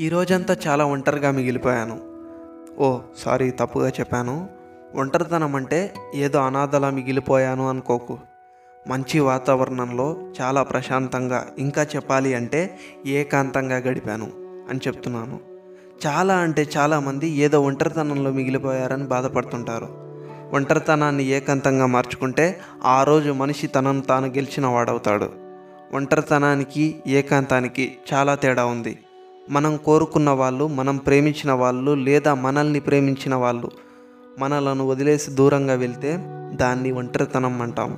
ఈ రోజంతా చాలా ఒంటరిగా మిగిలిపోయాను. ఓ సారీ తప్పుగా చెప్పాను. ఒంటరితనం అంటే ఏదో అనాథలా మిగిలిపోయాను అనుకోకు. మంచి వాతావరణంలో చాలా ప్రశాంతంగా ఇంకా చెప్పాలి అంటే ఏకాంతంగా గడిపాను అని చెప్తున్నాను. చాలా అంటే చాలామంది ఏదో ఒంటరితనంలో మిగిలిపోయారని బాధపడుతుంటారు. ఒంటరితనాన్ని ఏకాంతంగా మార్చుకుంటే ఆ రోజు మనిషి తనను తాను గెలిచిన వాడవుతాడు. ఒంటరితనానికి ఏకాంతానికి చాలా తేడా ఉంది. మనం కోరుకున్న వాళ్ళు మనం ప్రేమించిన వాళ్ళు లేదా మనల్ని ప్రేమించిన వాళ్ళు మనలను వదిలేసి దూరంగా వెళ్తే దాన్ని ఒంటరితనం అంటాం.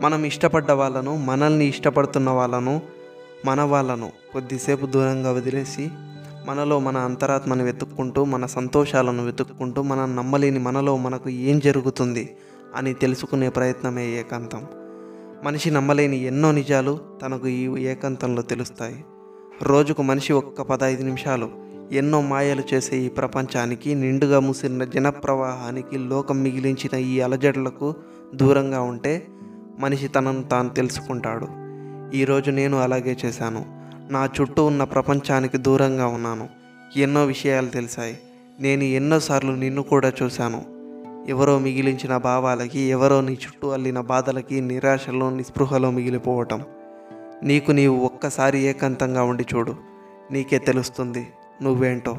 మనం ఇష్టపడ్డ వాళ్ళను మనల్ని ఇష్టపడుతున్న వాళ్ళను మన వాళ్ళను కొద్దిసేపు దూరంగా వదిలేసి మనలో మన అంతరాత్మను వెతుక్కుంటూ మన సంతోషాలను వెతుక్కుంటూ మనం నమ్మలేని మనలో మనకు ఏం జరుగుతుంది అని తెలుసుకునే ప్రయత్నమే ఏకాంతం. మనిషి నమ్మలేని ఎన్నో నిజాలు తనకు ఈ ఏకాంతంలో తెలుస్తాయి. రోజుకు మనిషి ఒక్క పదహైదు నిమిషాలు ఎన్నో మాయలు చేసే ఈ ప్రపంచానికి నిండుగా ముసిరిన జనప్రవాహానికి లోకం మిగిలించిన ఈ అలజడులకు దూరంగా ఉంటే మనిషి తనను తాను తెలుసుకుంటాడు. ఈరోజు నేను అలాగే చేశాను. నా చుట్టూ ఉన్న ప్రపంచానికి దూరంగా ఉన్నాను. ఎన్నో విషయాలు తెలిసాయి. నేను ఎన్నోసార్లు నిన్ను కూడా చూశాను. ఎవరో మిగిలించిన భావాలకి ఎవరో నీ చుట్టూ అల్లిన బాధలకి నిరాశలో నిస్పృహలో మిగిలిపోవటం. నీకు నీవు ఒక్కసారి ఏకాంతంగా ఉండి చూడు. నీకే తెలుస్తుంది నువ్వేంటో.